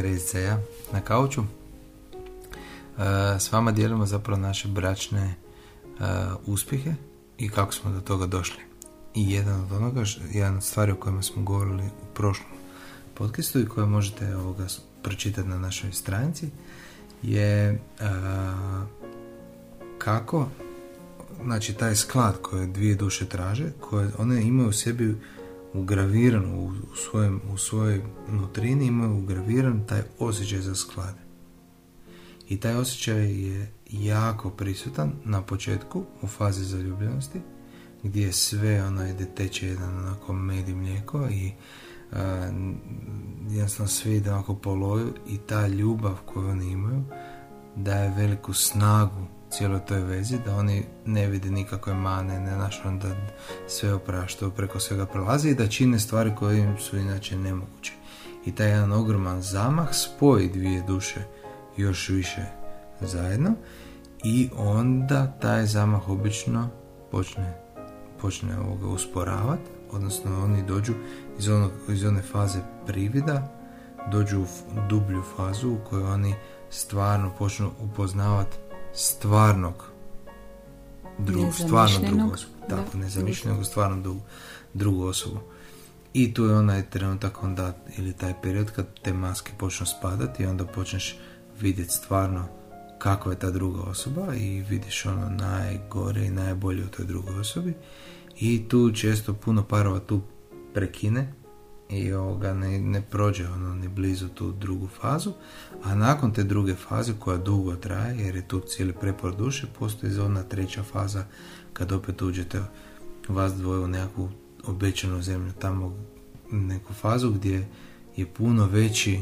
Terezica ja na kauču. E, s vama dijelimo zapravo naše bračne e, uspjehe i kako smo do toga došli. I jedan od onoga, jedan od stvari o kojima smo govorili u prošlom podcastu i koje možete ovoga pročitati na našoj stranici je e, kako znači taj sklad koje dvije duše traže, koje one imaju u sebi ugravirano u, svojem, u svojoj nutrini imaju ugraviran taj osjećaj za sklad. I taj osjećaj je jako prisutan na početku u fazi zaljubljenosti gdje sve ono ide teče jedan onako med i mlijeko i a, jednostavno sve ide onako po loju i ta ljubav koju oni imaju daje veliku snagu cijeloj toj vezi, da oni ne vide nikakve mane, ne znaš da sve opraštaju, preko svega prolazi i da čine stvari koje im su inače nemoguće. I taj jedan ogroman zamah spoji dvije duše još više zajedno i onda taj zamah obično počne, počne ovoga usporavati, odnosno oni dođu iz, onog, iz one faze privida, dođu u dublju fazu u kojoj oni stvarno počnu upoznavati stvarnog drugog, stvarno drugu osobu. Tako, ne nego stvarno drugu, drugu osobu. I tu je onaj trenutak onda, ili taj period kad te maske počnu spadati i onda počneš vidjeti stvarno kakva je ta druga osoba i vidiš ono najgore i najbolje u toj drugoj osobi. I tu često puno parova tu prekine i ovoga ne, ne prođe ono ni blizu tu drugu fazu, a nakon te druge faze koja dugo traje, jer je tu cijeli prepor duše, postoji ona treća faza kad opet uđete vas dvoje u nekakvu obećanu zemlju, tamo neku fazu gdje je puno veći,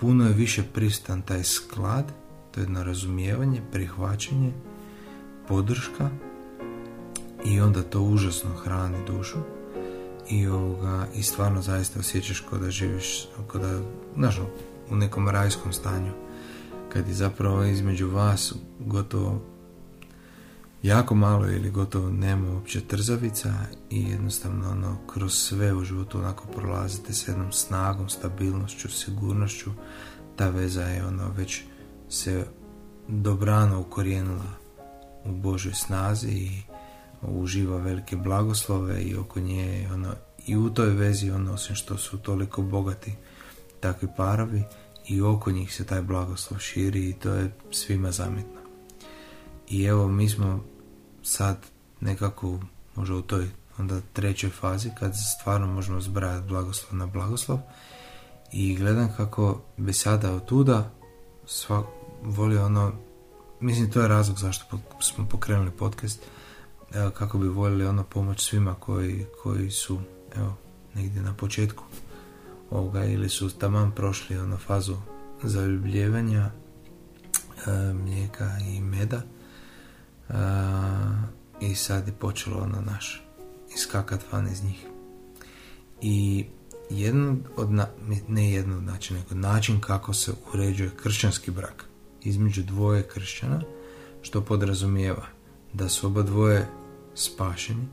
puno je više pristan taj sklad, to je jedno razumijevanje, prihvaćanje, podrška i onda to užasno hrani dušu i, ovoga, i stvarno zaista osjećaš kao da živiš kao da, znaš, u nekom rajskom stanju. Kad je zapravo između vas gotovo jako malo ili gotovo nema uopće trzavica i jednostavno ono, kroz sve u životu onako prolazite s jednom snagom, stabilnošću, sigurnošću. Ta veza je ono već se dobrano ukorijenila u Božoj snazi i uživa velike blagoslove i oko nje ono, i u toj vezi ono osim što su toliko bogati takvi parovi i oko njih se taj blagoslov širi i to je svima zamjetno. I evo mi smo sad nekako možda u toj onda trećoj fazi kad stvarno možemo zbrajati blagoslov na blagoslov i gledam kako bi sada od tuda svak volio ono mislim to je razlog zašto smo pokrenuli podcast evo, kako bi voljeli ono pomoć svima koji, koji su evo, negdje na početku ovoga ili su taman prošli ono fazu zaljubljevanja e, mlijeka i meda e, i sad je počelo ono naš iskakat van iz njih. I jedno od na, ne jedno od načina nego način kako se uređuje kršćanski brak između dvoje kršćana što podrazumijeva da su oba dvoje spašeni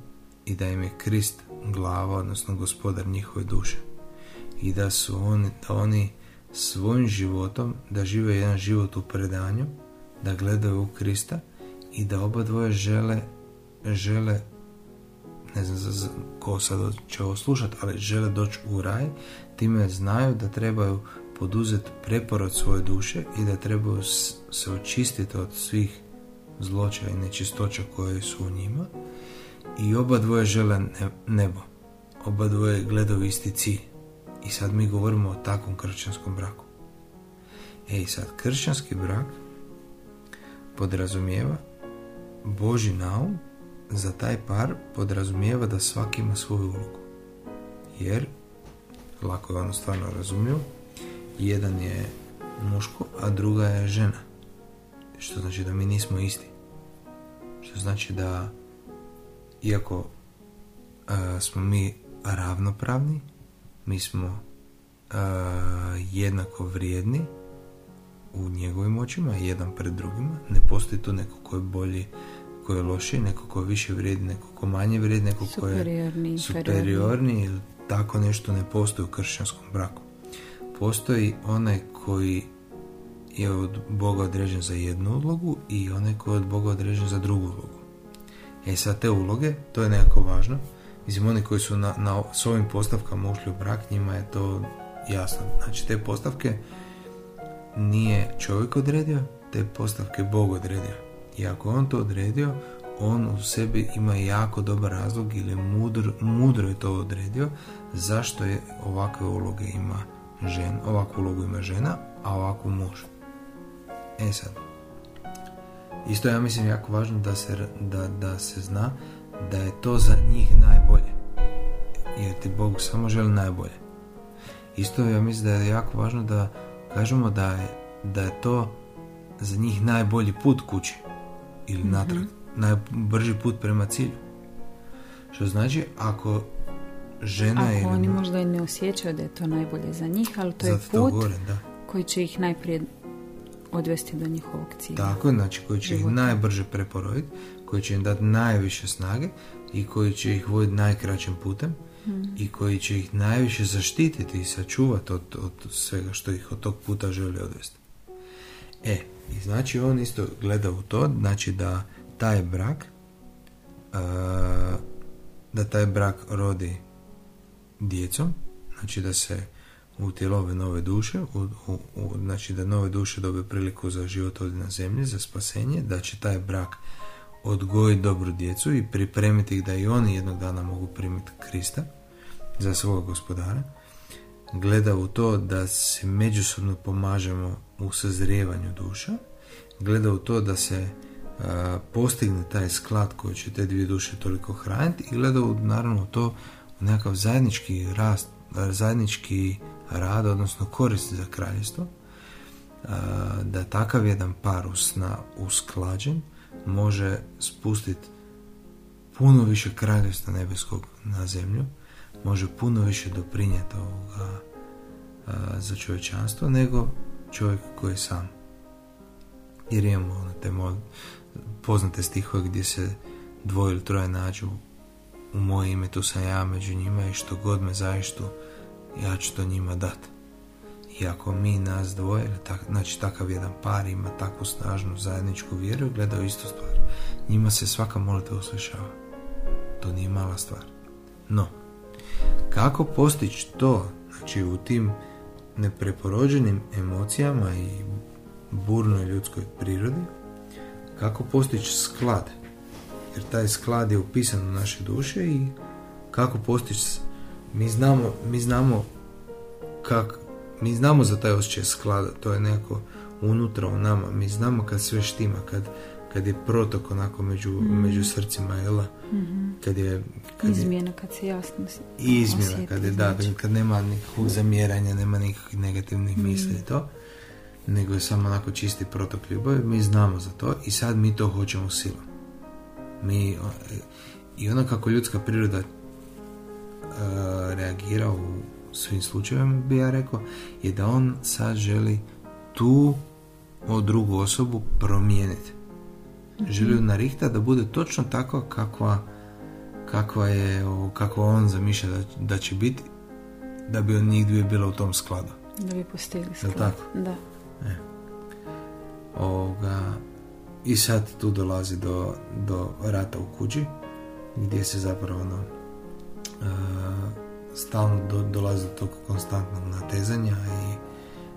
i da im je Krist glava, odnosno gospodar njihove duše. I da su oni, da oni svojim životom, da žive jedan život u predanju, da gledaju u Krista i da oba dvoje žele, žele ne znam ko sad će ovo slušati, ali žele doći u raj, time znaju da trebaju poduzeti preporod svoje duše i da trebaju se očistiti od svih zloća i nečistoća koje su u njima i oba dvoje žele nebo. Oba dvoje gledaju isti cilj. I sad mi govorimo o takvom kršćanskom braku. Ej, sad, kršćanski brak podrazumijeva Boži naum za taj par podrazumijeva da svaki ima svoju ulogu. Jer, lako je ono stvarno razumljivo, jedan je muško, a druga je žena. Što znači da mi nismo isti. Što znači da iako uh, smo mi ravnopravni, mi smo uh, jednako vrijedni u njegovim očima, jedan pred drugima. Ne postoji tu neko ko je bolji, ko je lošiji, neko ko je više vrijedi, neko ko manje vrijedi, neko ko je superiorni, superiorni ili tako nešto ne postoji u kršćanskom braku. Postoji onaj koji je od Boga određen za jednu ulogu i onaj koji je od Boga određen za drugu ulogu. E sad te uloge, to je nekako važno. Mislim, oni koji su na, na, s ovim postavkama ušli u brak, njima je to jasno. Znači, te postavke nije čovjek odredio, te postavke Bog odredio. I ako on to odredio, on u sebi ima jako dobar razlog ili mudro, mudro je to odredio zašto je ovakve uloge ima žena, ovakvu ulogu ima žena, a ovakvu muž. E sad, isto ja mislim jako važno da se, da, da se zna da je to za njih najbolje. Jer ti Bog samo želi najbolje. Isto ja mislim da je jako važno da kažemo da je, da je to za njih najbolji put kući ili mm natrag. Najbrži put prema cilju. Što znači, ako žena ako je... oni možda i ne osjećaju da je to najbolje za njih, ali to je put da. koji će ih najprije odvesti do njihovog cilja. Tako, znači koji će ih najbrže preporoditi, koji će im dati najviše snage i koji će ih voditi najkraćim putem hmm. i koji će ih najviše zaštititi i sačuvati od, od svega što ih od tog puta želi odvesti. E, i znači on isto gleda u to, znači da taj brak da taj brak rodi djecom, znači da se utjelove nove duše, u, u, znači da nove duše dobe priliku za život ovdje na zemlji, za spasenje, da će taj brak odgojiti dobru djecu i pripremiti ih da i oni jednog dana mogu primiti Krista za svog gospodara. Gleda u to da se međusobno pomažemo u sazrijevanju duša, gleda u to da se postigne taj sklad koji će te dvije duše toliko hraniti i gleda u, naravno u to u nekakav zajednički rast, zajednički rad, odnosno korist za kraljestvo, da takav jedan par usna usklađen može spustiti puno više kraljevstva nebeskog na zemlju, može puno više doprinijeti ovoga za čovječanstvo nego čovjek koji je sam. Jer imamo ono te poznate stihove gdje se dvoje ili troje nađu u moje ime, tu sam ja među njima i što god me zaištu, ja ću to njima dati. I ako mi nas dvoje, tak, znači takav jedan par ima takvu snažnu zajedničku vjeru, gledaju istu stvar. Njima se svaka molitva uslišava. To nije mala stvar. No, kako postići to, znači u tim nepreporođenim emocijama i burnoj ljudskoj prirodi, kako postići sklad, jer taj sklad je upisan u naše duše i kako postići mi znamo, mi znamo kak, mi znamo za taj osjećaj sklada, to je neko unutra u nama, mi znamo kad sve štima, kad, kad je protok onako među, mm. među srcima, jel? Mm-hmm. Kad je... Kad izmjena, kad se jasno Izmjena, kad je, da, znači. kad nema nikakvog zamjeranja, nema nikakvih negativnih mm. misli i to, nego je samo onako čisti protok ljubavi, mi znamo za to i sad mi to hoćemo silom. Mi, I ono kako ljudska priroda reagira u svim slučajevima bi ja rekao je da on sad želi tu o drugu osobu promijeniti. mm Želi narihta da bude točno tako kakva, kakva je, kakva on zamišlja da, da će biti da bi on njih dvije bila u tom skladu. Da bi postigli sklad. tako? Da. E. Ovoga, I sad tu dolazi do, do rata u kući gdje se zapravo ono, stalno do, dolazi do tog konstantnog natezanja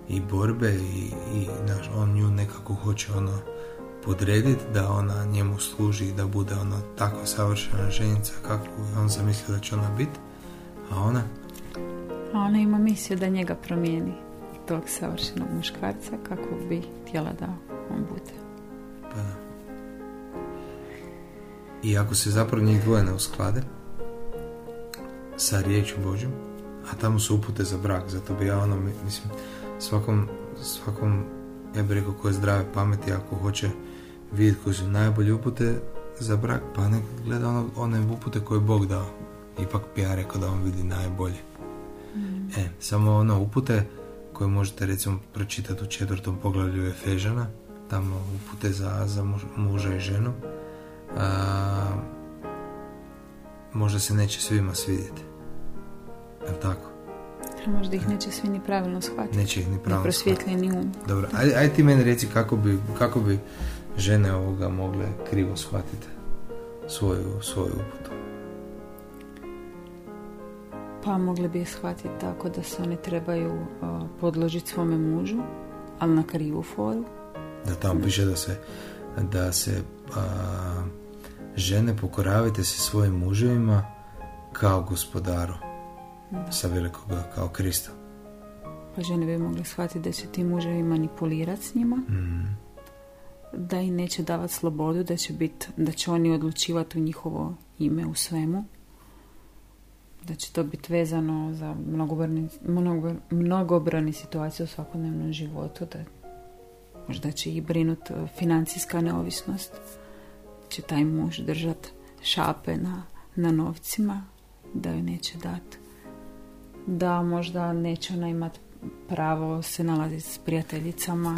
i, i borbe i, i naš, on nju nekako hoće ono podrediti da ona njemu služi da bude ono tako savršena ženica kako on zamislio da će ona biti a ona? A ona ima misiju da njega promijeni tog savršenog muškarca kako bi htjela da on bude. Pa da. I ako se zapravo njih dvoje ne usklade sa riječju Božjom, a tamo su upute za brak, zato bi ja ono, mislim, svakom, svakom ja bih rekao koje zdrave pameti, ako hoće vidjeti koji su najbolje upute za brak, pa nek gleda ono, one upute koje je Bog dao. Ipak bi ja rekao da on vidi najbolje. Mm. E, samo ono upute koje možete recimo pročitati u četvrtom poglavlju Efežana, tamo upute za, za muža i ženu, a, možda se neće svima svidjeti Jel tako? A možda ih neće svi ni pravilno shvatiti. Neće ih ni Ni pravilno prosvjetljeni um. Dobro, aj, aj ti meni reci kako bi, kako bi žene ovoga mogle krivo shvatiti svoju, svoju uputu. Pa mogli bi je shvatiti tako da se one trebaju uh, podložiti svome mužu, ali na krivu foru. Da tamo piše da se, da se a, žene pokoravajte se svojim muževima kao gospodaru sa velikoga, kao Krista. Pa žene bi mogli shvatiti da će ti muževi manipulirati s njima, Mm. da im neće davati slobodu, da će, bit, da će oni odlučivati u njihovo ime u svemu, da će to biti vezano za mnogobrojne, mnogo, mnogobrojne situacije u svakodnevnom životu, da možda će ih brinut e, financijska neovisnost, će taj muž držat šape na, na novcima, da joj neće dati, da možda neće ona imat pravo se nalaziti s prijateljicama,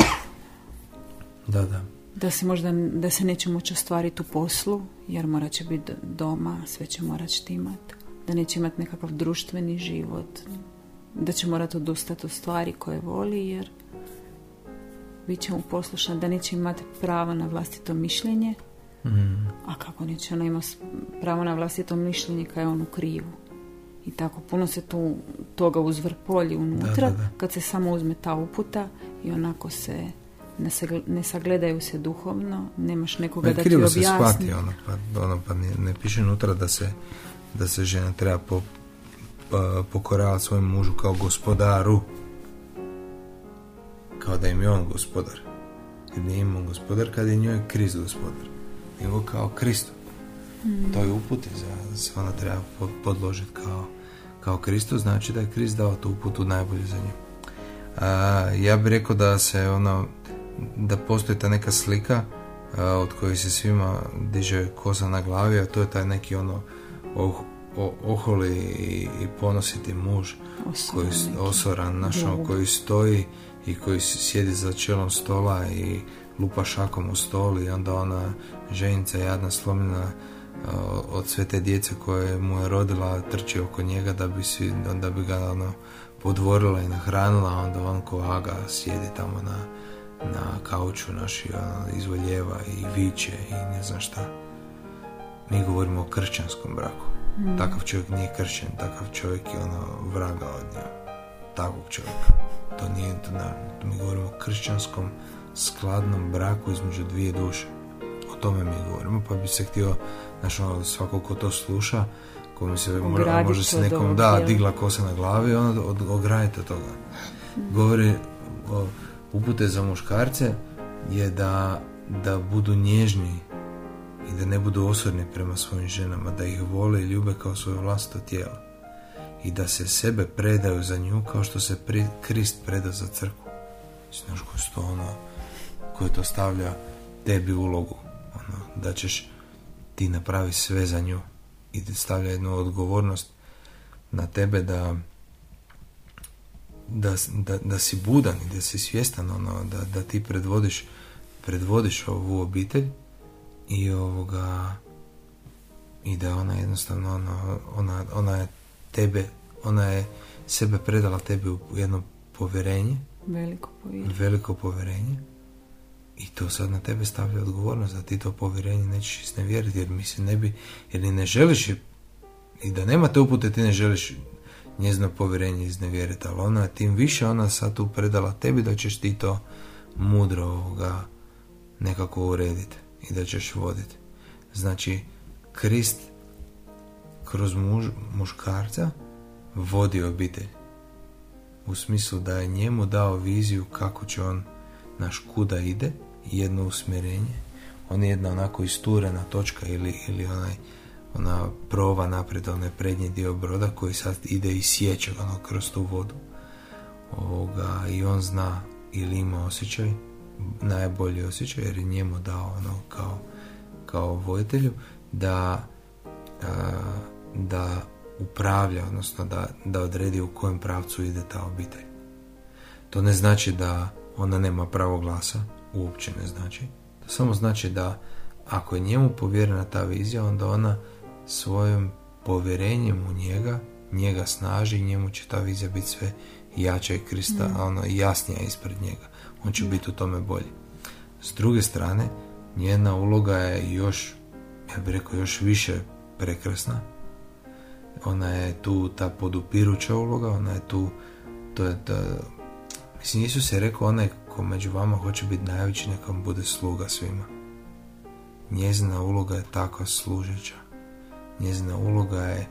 Da, da. da se možda da se neće moći ostvariti u poslu jer morat će biti doma, sve će morat štimat, da neće imati nekakav društveni život, da će morat odustati od stvari koje voli jer bit će mu poslušna, da neće imati pravo na vlastito mišljenje, Mm. a kako neće ona ima pravo na vlastito mišljenje kad je on u krivu. I tako puno se tu toga uzvrpolji unutra Da, da, da. kad se samo uzme ta uputa i onako se ne, sagl- ne sagledaju se duhovno, nemaš nekoga Ne, da ti krivo se objasni. shvati ono, pa, ono, pa ne, ne piše unutra da se, da se žena treba po, pa, pokoravati svojem mužu kao gospodaru. Kao da im je on gospodar. Jer nije im on gospodar kad je njoj Krist gospodar. Nego kao Kristo. Mm. To je upute za se ona treba pod- podložiti kao, kao Kristu, znači da je Krist dao tu uputu najbolje za nju. A, ja bih rekao da se ono, da postoji ta neka slika a, od koje se svima diže kosa na glavi, a to je taj neki ono oh, o- oholi i, i ponositi muž Osoran koji neki. osoran, ono, Gol. koji stoji i koji sjedi za čelom stola i lupa šakom u stol i onda ona ženica jadna slomljena od sve te djece koje mu je rodila trči oko njega da bi, si, da bi ga ono, podvorila i nahranila onda on ko aga sjedi tamo na, na kauču naši ono, izvoljeva i viče i ne znam šta mi govorimo o kršćanskom braku Mm. takav čovjek nije kršćan, takav čovjek je ono vraga od nje. Takvog čovjeka. To nije, to na, to mi govorimo o kršćanskom skladnom braku između dvije duše. O tome mi govorimo, pa bi se htio, znaš, ono, svako ko to sluša, ko mi se mora, može se nekom, ovog da, digla kosa na glavi, onda od, ogradite od toga. Govori o upute za muškarce je da, da budu nježni i da ne budu osorni prema svojim ženama, da ih vole i ljube kao svoje vlastito tijelo i da se sebe predaju za nju kao što se pri, Krist preda za crkvu. Znaš ko je to ono, koje to stavlja tebi ulogu, ono, da ćeš ti napravi sve za nju i stavlja jednu odgovornost na tebe da da, da, da si budan i da si svjestan ono, da, da ti predvodiš predvodiš ovu obitelj i ovoga i da ona jednostavno ono, ona, ona je tebe ona je sebe predala tebi u jedno povjerenje Veliko povjerenje. veliko povjerenje i to sad na tebe stavlja odgovornost da ti to povjerenje nećeš iznevjeriti jer mi se ne bi jer ne želiš i da nema te upute ti ne želiš njezino povjerenje iznevjeriti ali ona tim više ona sad tu predala tebi da ćeš ti to mudro ovoga nekako urediti i da ćeš voditi znači Krist kroz muž, muškarca vodi obitelj. U smislu da je njemu dao viziju kako će on naš kuda ide jedno usmjerenje on je jedna onako isturena točka ili, ili onaj ona prova naprijed onaj prednji dio broda koji sad ide i sjeće ono kroz tu vodu ovoga, i on zna ili ima osjećaj najbolji osjećaj jer je njemu dao ono kao, kao vojitelju da da upravlja, odnosno da, da odredi u kojem pravcu ide ta obitelj. To ne znači da ona nema pravo glasa, uopće ne znači. To samo znači da ako je njemu povjerena ta vizija, onda ona svojim povjerenjem u njega njega snaži i njemu će ta vizija biti sve jača i krista, Mm. ono, jasnija ispred njega. On će biti u tome bolji. S druge strane, njena uloga je još, ja bih rekao, još više prekrasna. Ona je tu ta podupiruća uloga, ona je tu, to je da, mislim, Isus je rekao, onaj ko među vama hoće biti najveći, neka mu bude sluga svima. Njezina uloga je takva služeća. Njezina uloga je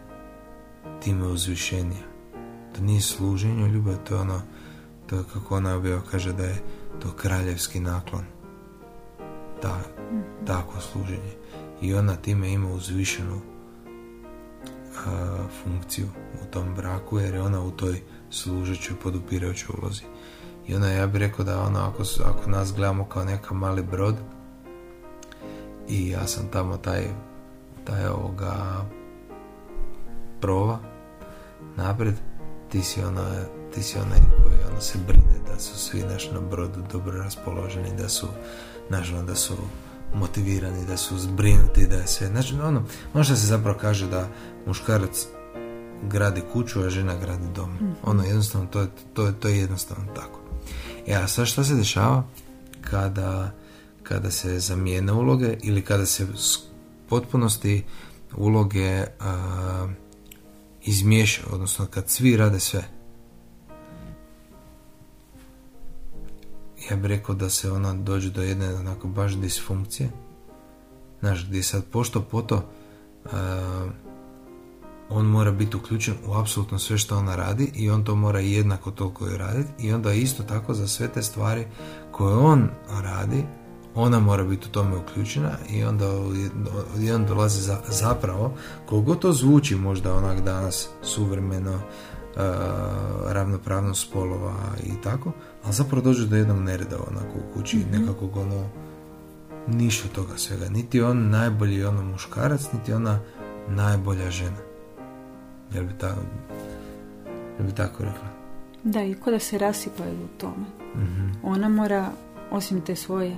time uzvišenija. To nije služenje ljubav, to je ono, to je kako ona objava kaže da je to kraljevski naklon. Ta, takvo služenje. I ona time ima uzvišenu a, funkciju u tom braku jer je ona u toj služećoj podupirajućoj ulozi. I ona, ja bih rekao da ono, ako, su- ako nas gledamo kao neka mali brod i ja sam tamo taj, taj ovoga prova napred, ti si ona, ti si onaj koji ono se brine da su svi naš na brodu dobro raspoloženi, da su znaš, ono, da su motivirani, da su zbrinuti, da je sve. Znači, ono, ono što se zapravo kaže da muškarac gradi kuću, a žena gradi dom. Ono, jednostavno, to je, to, je, to je jednostavno tako. E, a sad šta se dešava kada, kada se zamijene uloge ili kada se potpunosti uloge a, izmiješa, odnosno kad svi rade sve. Ja bih rekao da se ona dođe do jedne onako baš disfunkcije. Znaš, gdje sad pošto poto a, on mora biti uključen u apsolutno sve što ona radi i on to mora jednako toliko i raditi i onda isto tako za sve te stvari koje on radi ona mora biti u tome uključena i onda jedan dolazi za, zapravo koliko to zvuči možda onak danas suvremeno uh, ravnopravnost spolova i tako ali zapravo dođe do jednog nereda onako u kući mm-hmm. nekakvog ono ništa toga svega niti on najbolji ono muškarac niti ona najbolja žena Jel bi tako, jel bi tako rekla? Da, i ko da se rasipaju u tome. Mhm. Ona mora, osim te svoje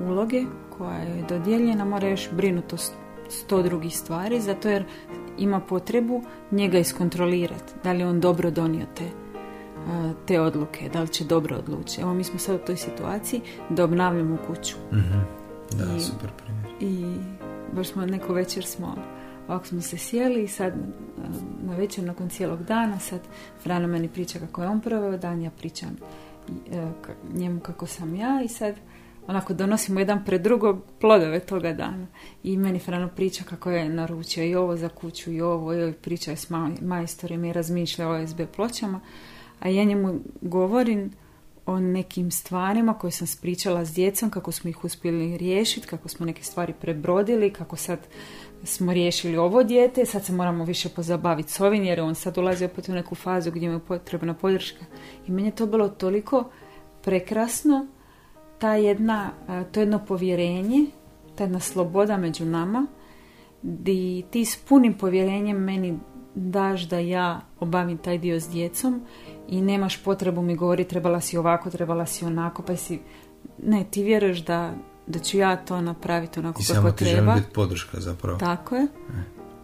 uloge koja je dodijeljena, mora još brinuti o st- sto drugih stvari, zato jer ima potrebu njega iskontrolirati. Da li je on dobro donio te, te odluke, da li će dobro odlučiti. Evo mi smo sad u toj situaciji da obnavljamo kuću. Mhm. Da, I- super primjer. I baš smo neku večer smo ovako smo se sjeli i sad na večer nakon cijelog dana sad Frano meni priča kako je on proveo dan, ja pričam e, njemu kako sam ja i sad onako donosimo jedan pred drugog plodove toga dana. I meni Frano priča kako je naručio i ovo za kuću i ovo i priča je s maj- majstorima i razmišlja o OSB pločama. A ja njemu govorim o nekim stvarima koje sam spričala s djecom, kako smo ih uspjeli riješiti, kako smo neke stvari prebrodili, kako sad smo riješili ovo dijete, sad se moramo više pozabaviti s ovim jer je on sad ulazi opet u neku fazu gdje mu je potrebna podrška. I meni je to bilo toliko prekrasno, ta jedna, a, to jedno povjerenje, ta jedna sloboda među nama, di ti s punim povjerenjem meni daš da ja obavim taj dio s djecom i nemaš potrebu mi govoriti trebala si ovako, trebala si onako, pa si... Ne, ti vjeruješ da, da ću ja to napraviti onako I kako samo ti želim treba. biti podrška zapravo. Tako je.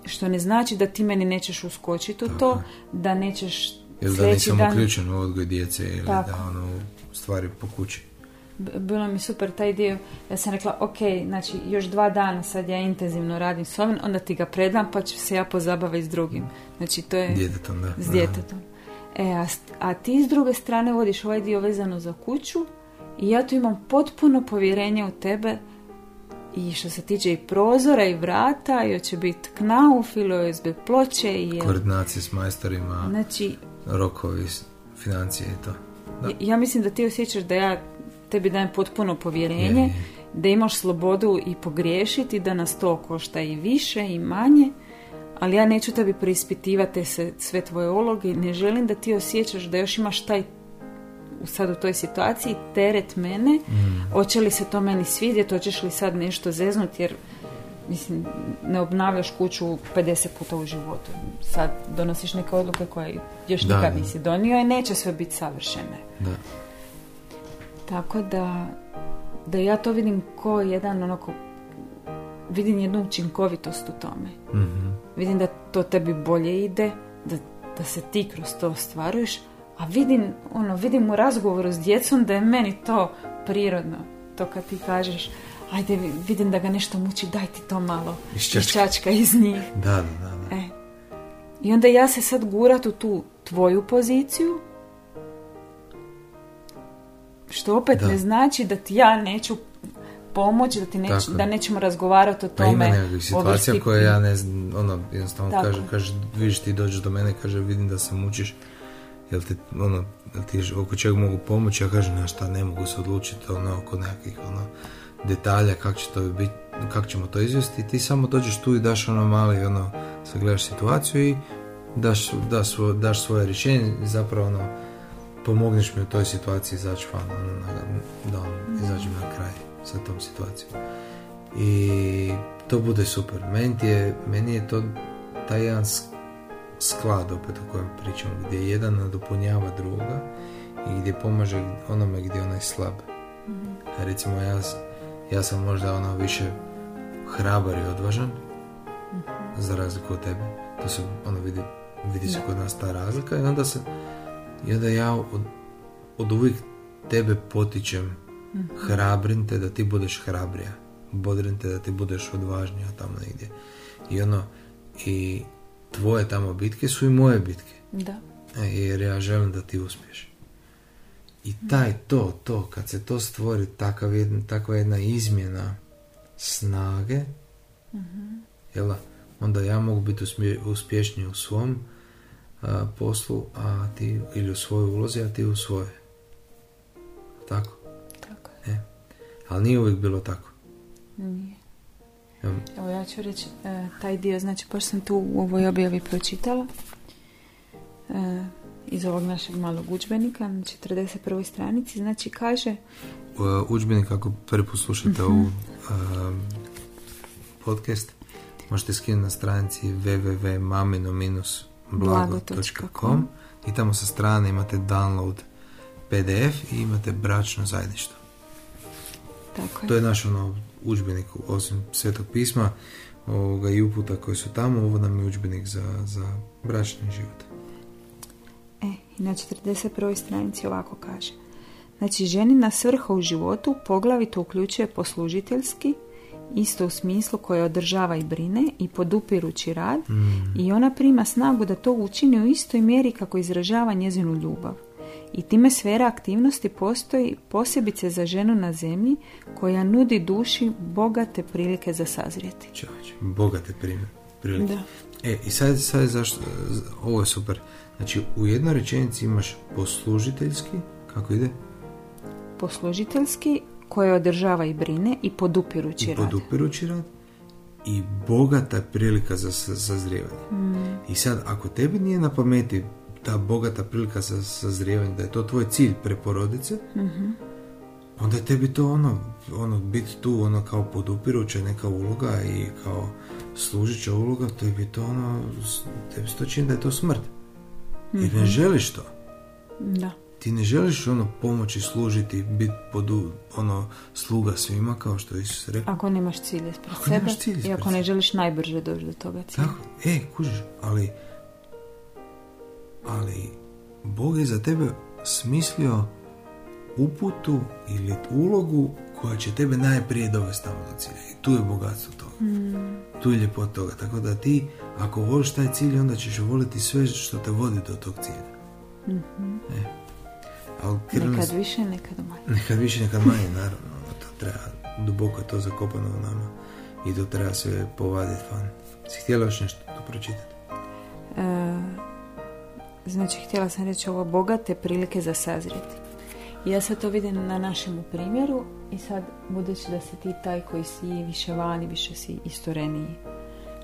Što ne znači da ti meni nećeš uskočiti u Tako to, je. da nećeš Ili da nisam dan... uključen u odgoj djece ili Tako. da ono stvari po kući. Bilo mi super taj dio. Ja sam rekla, ok, znači još dva dana sad ja intenzivno radim s ovim, onda ti ga predam pa ću se ja pozabaviti s drugim. Znači to je Djetetom, da. s djetetom. E, a, a ti s druge strane vodiš ovaj dio vezano za kuću i ja tu imam potpuno povjerenje u tebe i što se tiče i prozora i vrata i hoće biti knauf ili OSB ploče i Koordinacije s majstorima, znači rokovi, financije i to. Da. Ja- Ja mislim da ti osjećaš da ja tebi dajem potpuno povjerenje, Je, je. da imaš slobodu i pogriješiti, da nas to košta i više i manje, ali ja neću tebi preispitivati se, sve tvoje uloge ne želim da ti osjećaš da još imaš taj u- sad u toj situaciji teret mene, Mm. hoće li se to meni svidjeti, hoćeš li sad nešto zeznuti jer mislim, ne obnavljaš kuću 50 puta u životu. Sad donosiš neke odluke koje još nikad nisi donio i neće sve biti savršene. Da. Tako da, da ja to vidim ko jedan onako, vidim jednu učinkovitost u tome. Mhm. Vidim da to tebi bolje ide, da da se ti kroz to ostvaruješ, a vidim, ono, vidim u razgovoru s djecom da je meni to prirodno. To kad ti kažeš, ajde vidim da ga nešto muči, daj ti to malo iščačka iz njih. Da, da, da. da. E. I onda ja se sad gurat u tu tvoju poziciju, što opet Da. ne znači da ti ja neću pomoći, da, ti neć, da nećemo razgovarati o Pa ima tome. nekakvih situacija ovih koje ja ne znam, ono, jednostavno Tako. kaže, kaže, vidiš ti dođeš do mene, kaže, vidim da se mučiš, jel ti, ono, jel ti oko čega mogu pomoći, ja kažem, na šta, ne mogu se odlučiti, ono, oko nekakvih, ono, detalja, kako će to biti, kako ćemo to izvesti, ti samo dođeš tu i daš ono mali, ono, sagledaš situaciju i daš, daš, svo- daš svoje rješenje, zapravo, ono, pomogneš mi u toj situaciji izaći van, ono, na- da ono, izađem na kraj sa tom situacijom. I to bude super. Meni, je, meni je to taj jedan sk- sklad opet o kojem pričamo, gdje jedan nadopunjava druga i gdje pomaže onome gdje onaj slab. A recimo ja, ja sam možda ono više hrabar i odvažan za razliku od tebe. To se ono vidi, vidi se kod nas ta razlika i onda se i onda ja od, od uvijek tebe potičem hrabrim te da ti budeš hrabrija bodrim te da ti budeš odvažnija tamo negdje i ono i tvoje tamo bitke su i moje bitke Da. E, jer ja želim da ti uspiješ i taj to to kad se to stvori takav jedna, takva jedna izmjena snage jel da? onda ja mogu biti uspje- uspješniji u svom a, poslu a ti ili u svojoj ulozi a ti u svojoj tako Tako E. Ali nije uvijek bilo tako. Nije. Evo, Evo ja ću reći e, taj dio, znači baš sam tu u ovoj objavi pročitala e, iz ovog našeg malog udžbenika na 41. stranici, znači kaže u udžbenik ako prvi put slušate ovu um, podcast možete skinuti na stranici www.mamino-blago.com i tamo sa strane imate download PDF i imate bračno zajedništvo. tako je, To je naš ono udžbenik osim svetog pisma ovoga, i uputa koji su tamo, ovo nam je udžbenik za, za bračni život. E, i na 41. stranici ovako kaže. Znači, ženina svrha u životu poglavito uključuje poslužiteljski, isto u smislu koje održava i brine i podupirući rad i ona prima snagu da to učini u istoj mjeri kako izražava njezinu ljubav. I time sfera aktivnosti postoji posebice za ženu na zemlji koja nudi duši bogate prilike za sazrijeti. Bogate primjer, prilike. Da. E, i sad, sad zašto, ovo je super. Znači, u jednoj rečenici imaš poslužiteljski, kako ide? Poslužiteljski koje održava i brine i podupirući I rad. podupirući rad. I bogata prilika za sa- sazrijevanje. Mm. I sad, ako tebi nije na pameti ta bogata prilika za sazrijevanje, da je to tvoj cilj preporodice, Mhm. onda je tebi to ono, ono biti tu ono kao podupiruća neka uloga i kao služića uloga, tebi to ono, tebi se to čini da je to smrt. Jer Mhm. ne želiš to. Da. Ti ne želiš ono pomoći, služiti, biti podu, ono sluga svima kao što je Isus rekao. Ako nemaš cilj ispred Ako sebe cilj i ako ne želiš najbrže doći do toga cilja. Tako, e, kužiš, ali ali Bog je za tebe smislio uputu ili ulogu koja će tebe najprije dovesti tamo do cilja. I tu je bogatstvo toga. Mm. Tu je ljepota toga. Tako da ti, ako voliš taj cilj, onda ćeš voliti sve što te vodi do tog cilja. Mhm. E. Ali krvni- Nekad više, nekad manje. Nekad više, nekad manje, naravno. ono, To treba, duboko je to zakopano u nama. I to treba sve povaditi van. Si htjela još nešto tu pročitati? E, znači, htjela sam reći ovo bogate prilike za sazrijeti. Ja sad to vidim na našemu primjeru i sad budući da si ti taj koji si više vani, više si istoreniji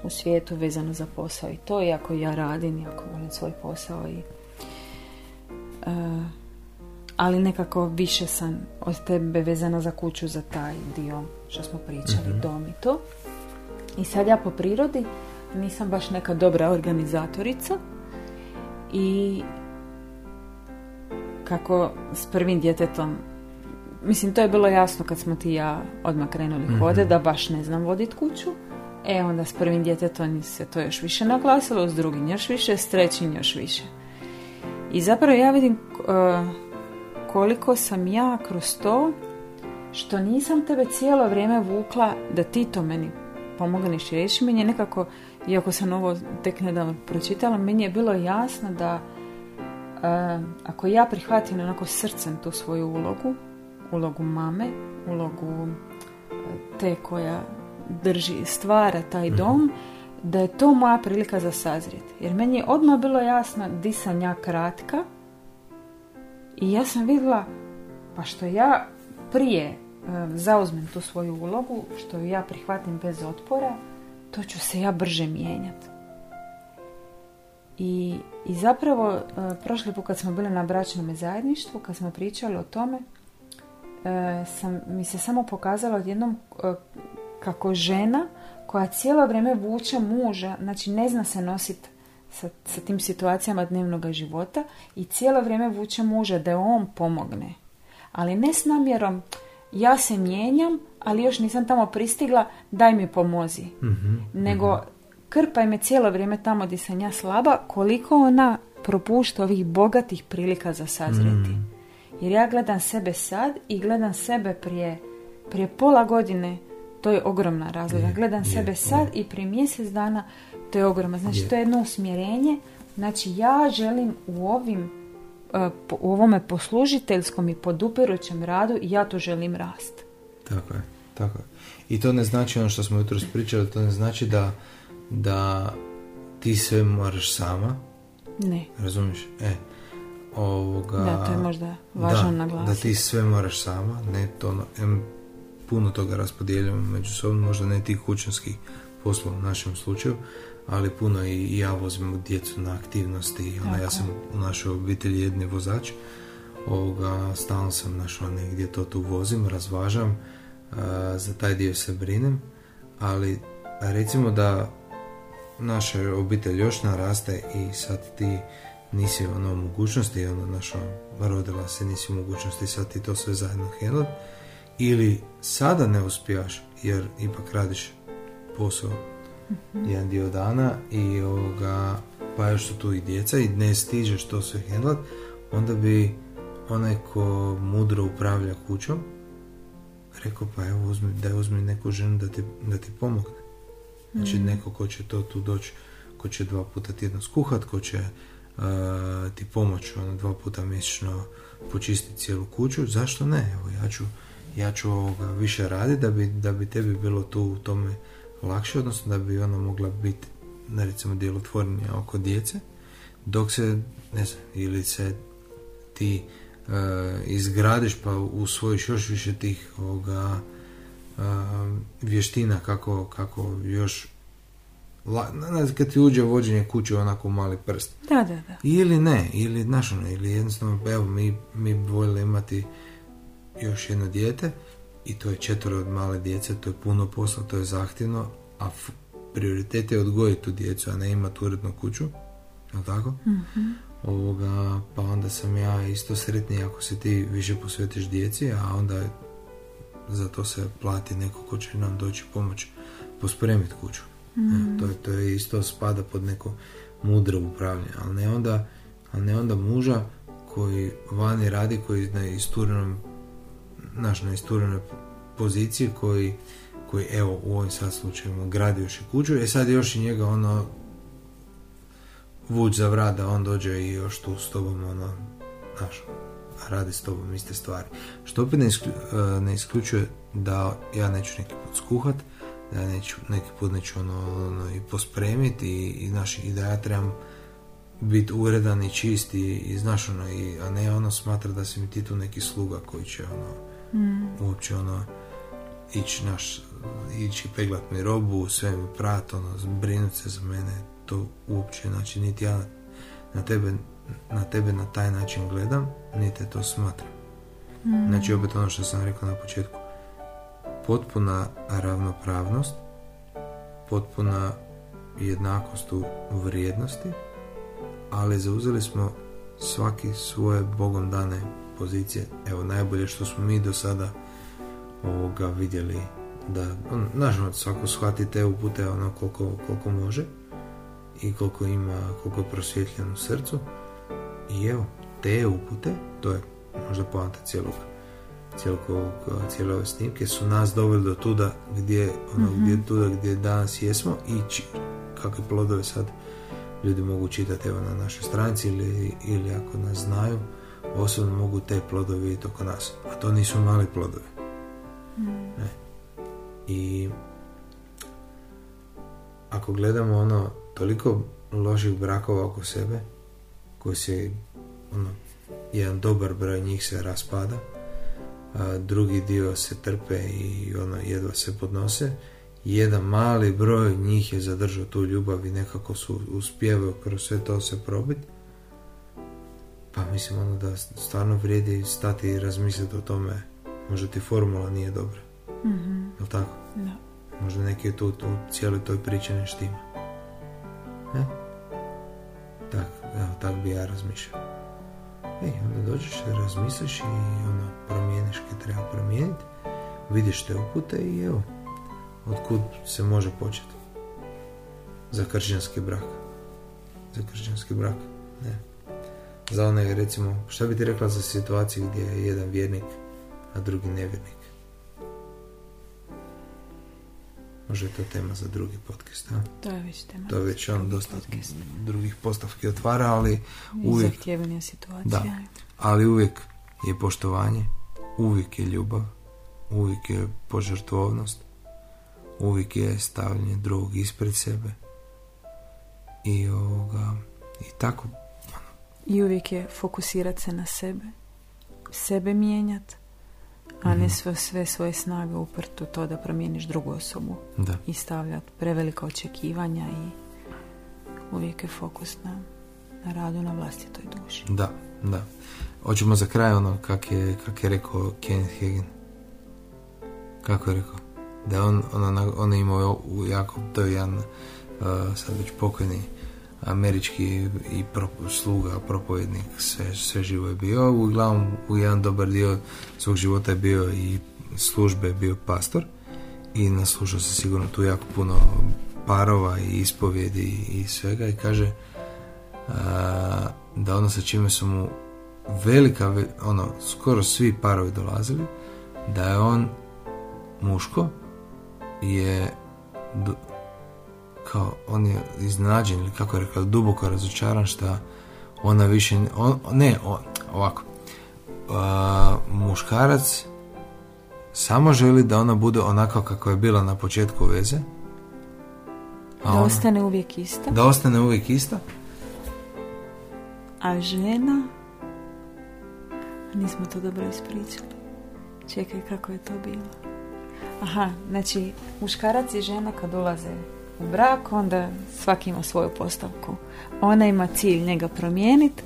u svijetu vezano za posao i to, iako ja radim, iako volim svoj posao i e, ali nekako više sam od tebe vezana za kuću, za taj dio što smo pričali, Mhm. dom i to. I sad ja po prirodi nisam baš neka dobra organizatorica i kako s prvim djetetom mislim to je bilo jasno kad smo ti ja odmah krenuli Mhm. hode da baš ne znam vodit kuću E, onda s prvim djetetom se to još više naglasilo, s drugim još više, s trećim još više. I zapravo ja vidim uh, koliko sam ja kroz to što nisam tebe cijelo vrijeme vukla da ti to meni pomogneš i reći. Meni je nekako, iako sam ovo tek nedavno pročitala, meni je bilo jasno da uh, ako ja prihvatim onako srcem tu svoju ulogu, ulogu mame, ulogu uh, te koja drži, stvara taj mhm. dom, da je to moja prilika za sazrijet. Jer meni je odmah bilo jasno di sam ja kratka i ja sam vidjela pa što ja prije zauzmem tu svoju ulogu, što ju ja prihvatim bez otpora, to ću se ja brže mijenjati. I, I zapravo, uh, prošli put kad smo bili na bračnom zajedništvu, kad smo pričali o tome, uh, sam, mi se samo pokazalo odjednom uh, kako žena koja cijelo vrijeme vuče muža, znači ne zna se nositi sa, sa tim situacijama dnevnog života i cijelo vrijeme vuče muža da on pomogne. Ali ne s namjerom ja se mijenjam, ali još nisam tamo pristigla, daj mi pomozi. mm Nego krpaj me cijelo vrijeme tamo gdje sam ja slaba, koliko ona propušta ovih bogatih prilika za sazreti. Mhm. Jer ja gledam sebe sad i gledam sebe prije, prije pola godine to je ogromna razlika. Gledam sebe sad i prije mjesec dana, to je ogromno. Znači, to je jedno usmjerenje. Znači, ja želim u ovim e, u ovome poslužiteljskom i podupirućem radu ja to želim rast. Tako je, tako je. I to ne znači ono što smo jutros pričali, to ne znači da, da ti sve moraš sama. Ne. Razumiješ? E, ovoga... Da, to je možda važno da, naglasiti. Da ti sve moraš sama, ne to, ono, puno toga raspodijeljujemo međusobno, možda ne tih kućanskih poslova u našem slučaju, ali puno i ja vozim djecu na aktivnosti. Ona, ja sam u našoj obitelji jedni vozač. Ovoga, stalno sam našao negdje to tu vozim, razvažam, za taj dio se brinem, ali recimo da naša obitelj još naraste i sad ti nisi ono u mogućnosti, ono naša rodila se, nisi u mogućnosti sad ti to sve zajedno hendlat, ili sada ne uspijaš jer ipak radiš posao mm jedan dio dana i ovoga, pa još su tu i djeca i ne stižeš to sve hendlat, onda bi onaj ko mudro upravlja kućom rekao pa evo uzmi, daj uzmi neku ženu da ti, da ti pomogne. Znači mhm. neko ko će to tu doći, ko će dva puta tjedno skuhat, ko će uh, ti pomoći ono, dva puta mjesečno počistiti cijelu kuću, zašto ne? Evo ja ću ja ću ovoga više raditi da bi, da bi tebi bilo tu u tome lakše, odnosno da bi ona mogla biti recimo djelotvornija oko djece, dok se, ne znam, ili se ti uh, izgradiš pa usvojiš još više tih ovoga, uh, vještina kako, kako još La, kad ti uđe vođenje kuće onako mali prst. Da, da, da. Ili ne, ili znaš ono, ili jednostavno, evo, mi, mi bi voljeli imati još jedno dijete i to je četvero od male djece, to je puno posla, to je zahtjevno, a prioritet je odgojiti tu djecu, a ne imati urednu kuću, je tako? mm Ovoga, pa onda sam ja isto sretniji ako se ti više posvetiš djeci, a onda za to se plati neko ko će nam doći pomoć pospremiti kuću. mm to, je, to je isto spada pod neko mudro upravljanje, ali ne onda, ali ne onda muža koji vani radi, koji na isturenom naš na isturenoj poziciji koji, koji evo u ovim sad slučajima gradi još i kuću, e sad još i njega ono vuć za vrat da on dođe i još tu s tobom ono, znaš, radi s tobom iste stvari. Što opet ne, e, ne isključuje da ja neću neki put skuhat, da ja neću, neki put neću ono, ono i pospremiti i, i, znaš, i da ja trebam biti uredan i čist i, i znaš ono, i, a ne ono smatra da si mi ti tu neki sluga koji će ono mm. uopće ono ići naš ići peglat mi robu sve mi prat ono brinut se za mene to uopće znači niti ja na tebe na tebe na taj način gledam niti to smatram mm. znači opet ono što sam rekao na početku potpuna ravnopravnost potpuna jednakost u vrijednosti ali zauzeli smo svaki svoje bogom dane pozicije. Evo, najbolje što smo mi do sada ovoga vidjeli da, on, nažalost, svako shvati te upute ono koliko, koliko može i koliko ima, koliko je u srcu. I evo, te upute, to je možda poanta cijelog cijelog, cijele ove snimke su nas doveli do tuda gdje, ono, mm gdje, tuda gdje danas jesmo i či, kakve plodove sad ljudi mogu čitati evo na našoj stranici ili, ili ako nas znaju osobno mogu te plodove vidjeti oko nas a to nisu mali plodovi mm. ne. i ako gledamo ono toliko loših brakova oko sebe koji se ono, jedan dobar broj njih se raspada a drugi dio se trpe i ono jedva se podnose jedan mali broj njih je zadržao tu ljubav i nekako su uspjevaju kroz sve to se probiti pa mislim ono da stvarno vrijedi stati i razmisliti o tome možda ti formula nije dobra mm jel tako? da možda neki tu, tu cijeloj toj priči ne štima ne? tak, evo, tak bi ja razmišljao i onda dođeš, razmisliš i ono, promijeniš kaj treba promijeniti, vidiš te upute i evo, otkud se može početi. Za kršćanski brak. Za kršćanski brak, ne. Za one, recimo, šta bi ti rekla za situaciju gdje je jedan vjernik, a drugi nevjernik? Može je to tema za drugi podcast, a? To je već tema. To je već on dosta drugih postavki otvara, ali uvijek... situacija. Da, ali uvijek je poštovanje, uvijek je ljubav, uvijek je požrtvovnost, uvijek je stavljanje drugog ispred sebe i ovoga, i tako. I uvijek je fokusirati se na sebe, sebe mijenjati, a ne mhm. sve, sve svoje snage uprtu to da promijeniš drugu osobu da. i stavljati prevelika očekivanja i uvijek je fokus na, na radu na vlastitoj duši. Da, da. Hoćemo za kraj ono kak je, kak je rekao Kenneth Hagen. Kako je rekao? Da on, on, on je imao jako, to je jedan uh, sad već pokojni američki i pro, sluga, propovednik, sve, sve živo je bio. Uglavnom, u jedan dobar dio svog života je bio i službe, bio pastor i naslušao se sigurno tu jako puno parova i ispovjedi i svega i kaže da ono sa čime su mu velika, ono, skoro svi parovi dolazili, da je on muško je kao on je iznenađen ili kako je rekao duboko razočaran šta ona više on, ne on, ovako muškarac samo želi da ona bude onako kako je bila na početku veze a da ostane uvijek ista? Da ostane uvijek ista. A žena? Nismo to dobro ispričali. Čekaj kako je to bilo? Aha znači muškarac i žena kad ulaze u brak, onda svaki ima svoju postavku. Ona ima cilj njega promijeniti,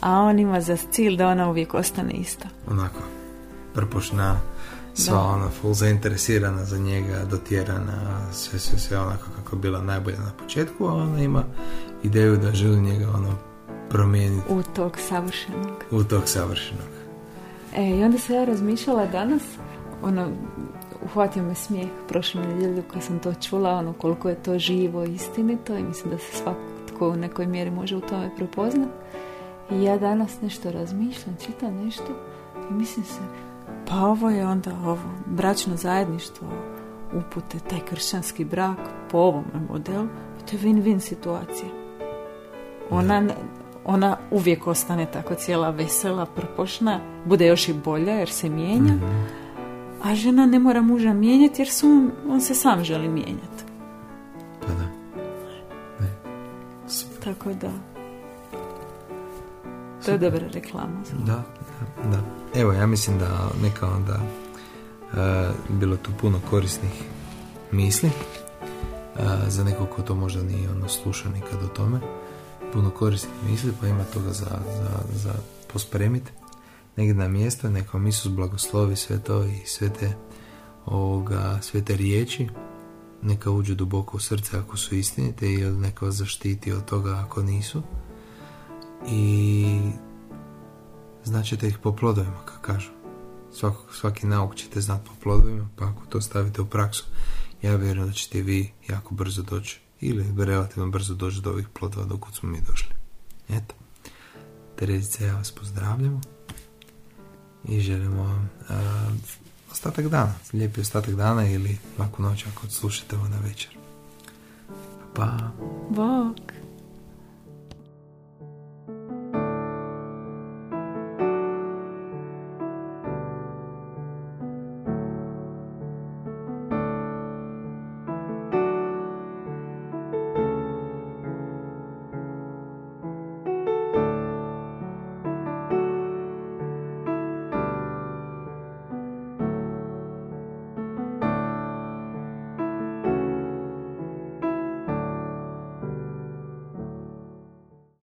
a on ima za cilj da ona uvijek ostane ista. Onako, prpošna, sva da. ona full zainteresirana za njega, dotjerana, sve, sve, sve onako kako je bila najbolja na početku, a ona ima ideju da želi njega ono promijeniti. U tog savršenog. U tog savršenog. E, i onda se ja razmišljala danas, ono, uhvatio me smijeh prošle nedjelje kad sam to čula, ono koliko je to živo i istinito i mislim da se svako u nekoj mjeri može u tome prepoznat. I ja danas nešto razmišljam, čitam nešto i mislim se, pa ovo je onda ovo bračno zajedništvo, upute, taj kršćanski brak po ovom modelu, to je win-win situacija. Ona, ona uvijek ostane tako cijela vesela, prpošna, bude još i bolja jer se mijenja, mhm a žena ne mora muža mijenjati jer su, on se sam želi mijenjati. Pa da. Ne. Tako da. To je dobra reklama. Da, da, da. Evo, ja mislim da neka onda uh, bilo tu puno korisnih misli uh, za nekog ko to možda nije ono sluša nikad o tome. Puno korisnih misli, pa ima toga za, za, za pospremiti negdje na mjesto, neka vam Isus blagoslovi sve to i sve te, ovoga, sve te riječi, neka uđu duboko u srce ako su istinite ili neka vas zaštiti od toga ako nisu i značite ih po plodovima, kako kažu. Svaki, svaki nauk ćete znati po plodovima, pa ako to stavite u praksu, ja vjerujem da ćete vi jako brzo doći ili relativno brzo doći do ovih plodova dok smo mi došli. Eto, Terezice, ja vas pozdravljam i želimo vam ostatak dana, lijepi ostatak dana ili laku noć ako slušate ovo na večer. Pa. Bok.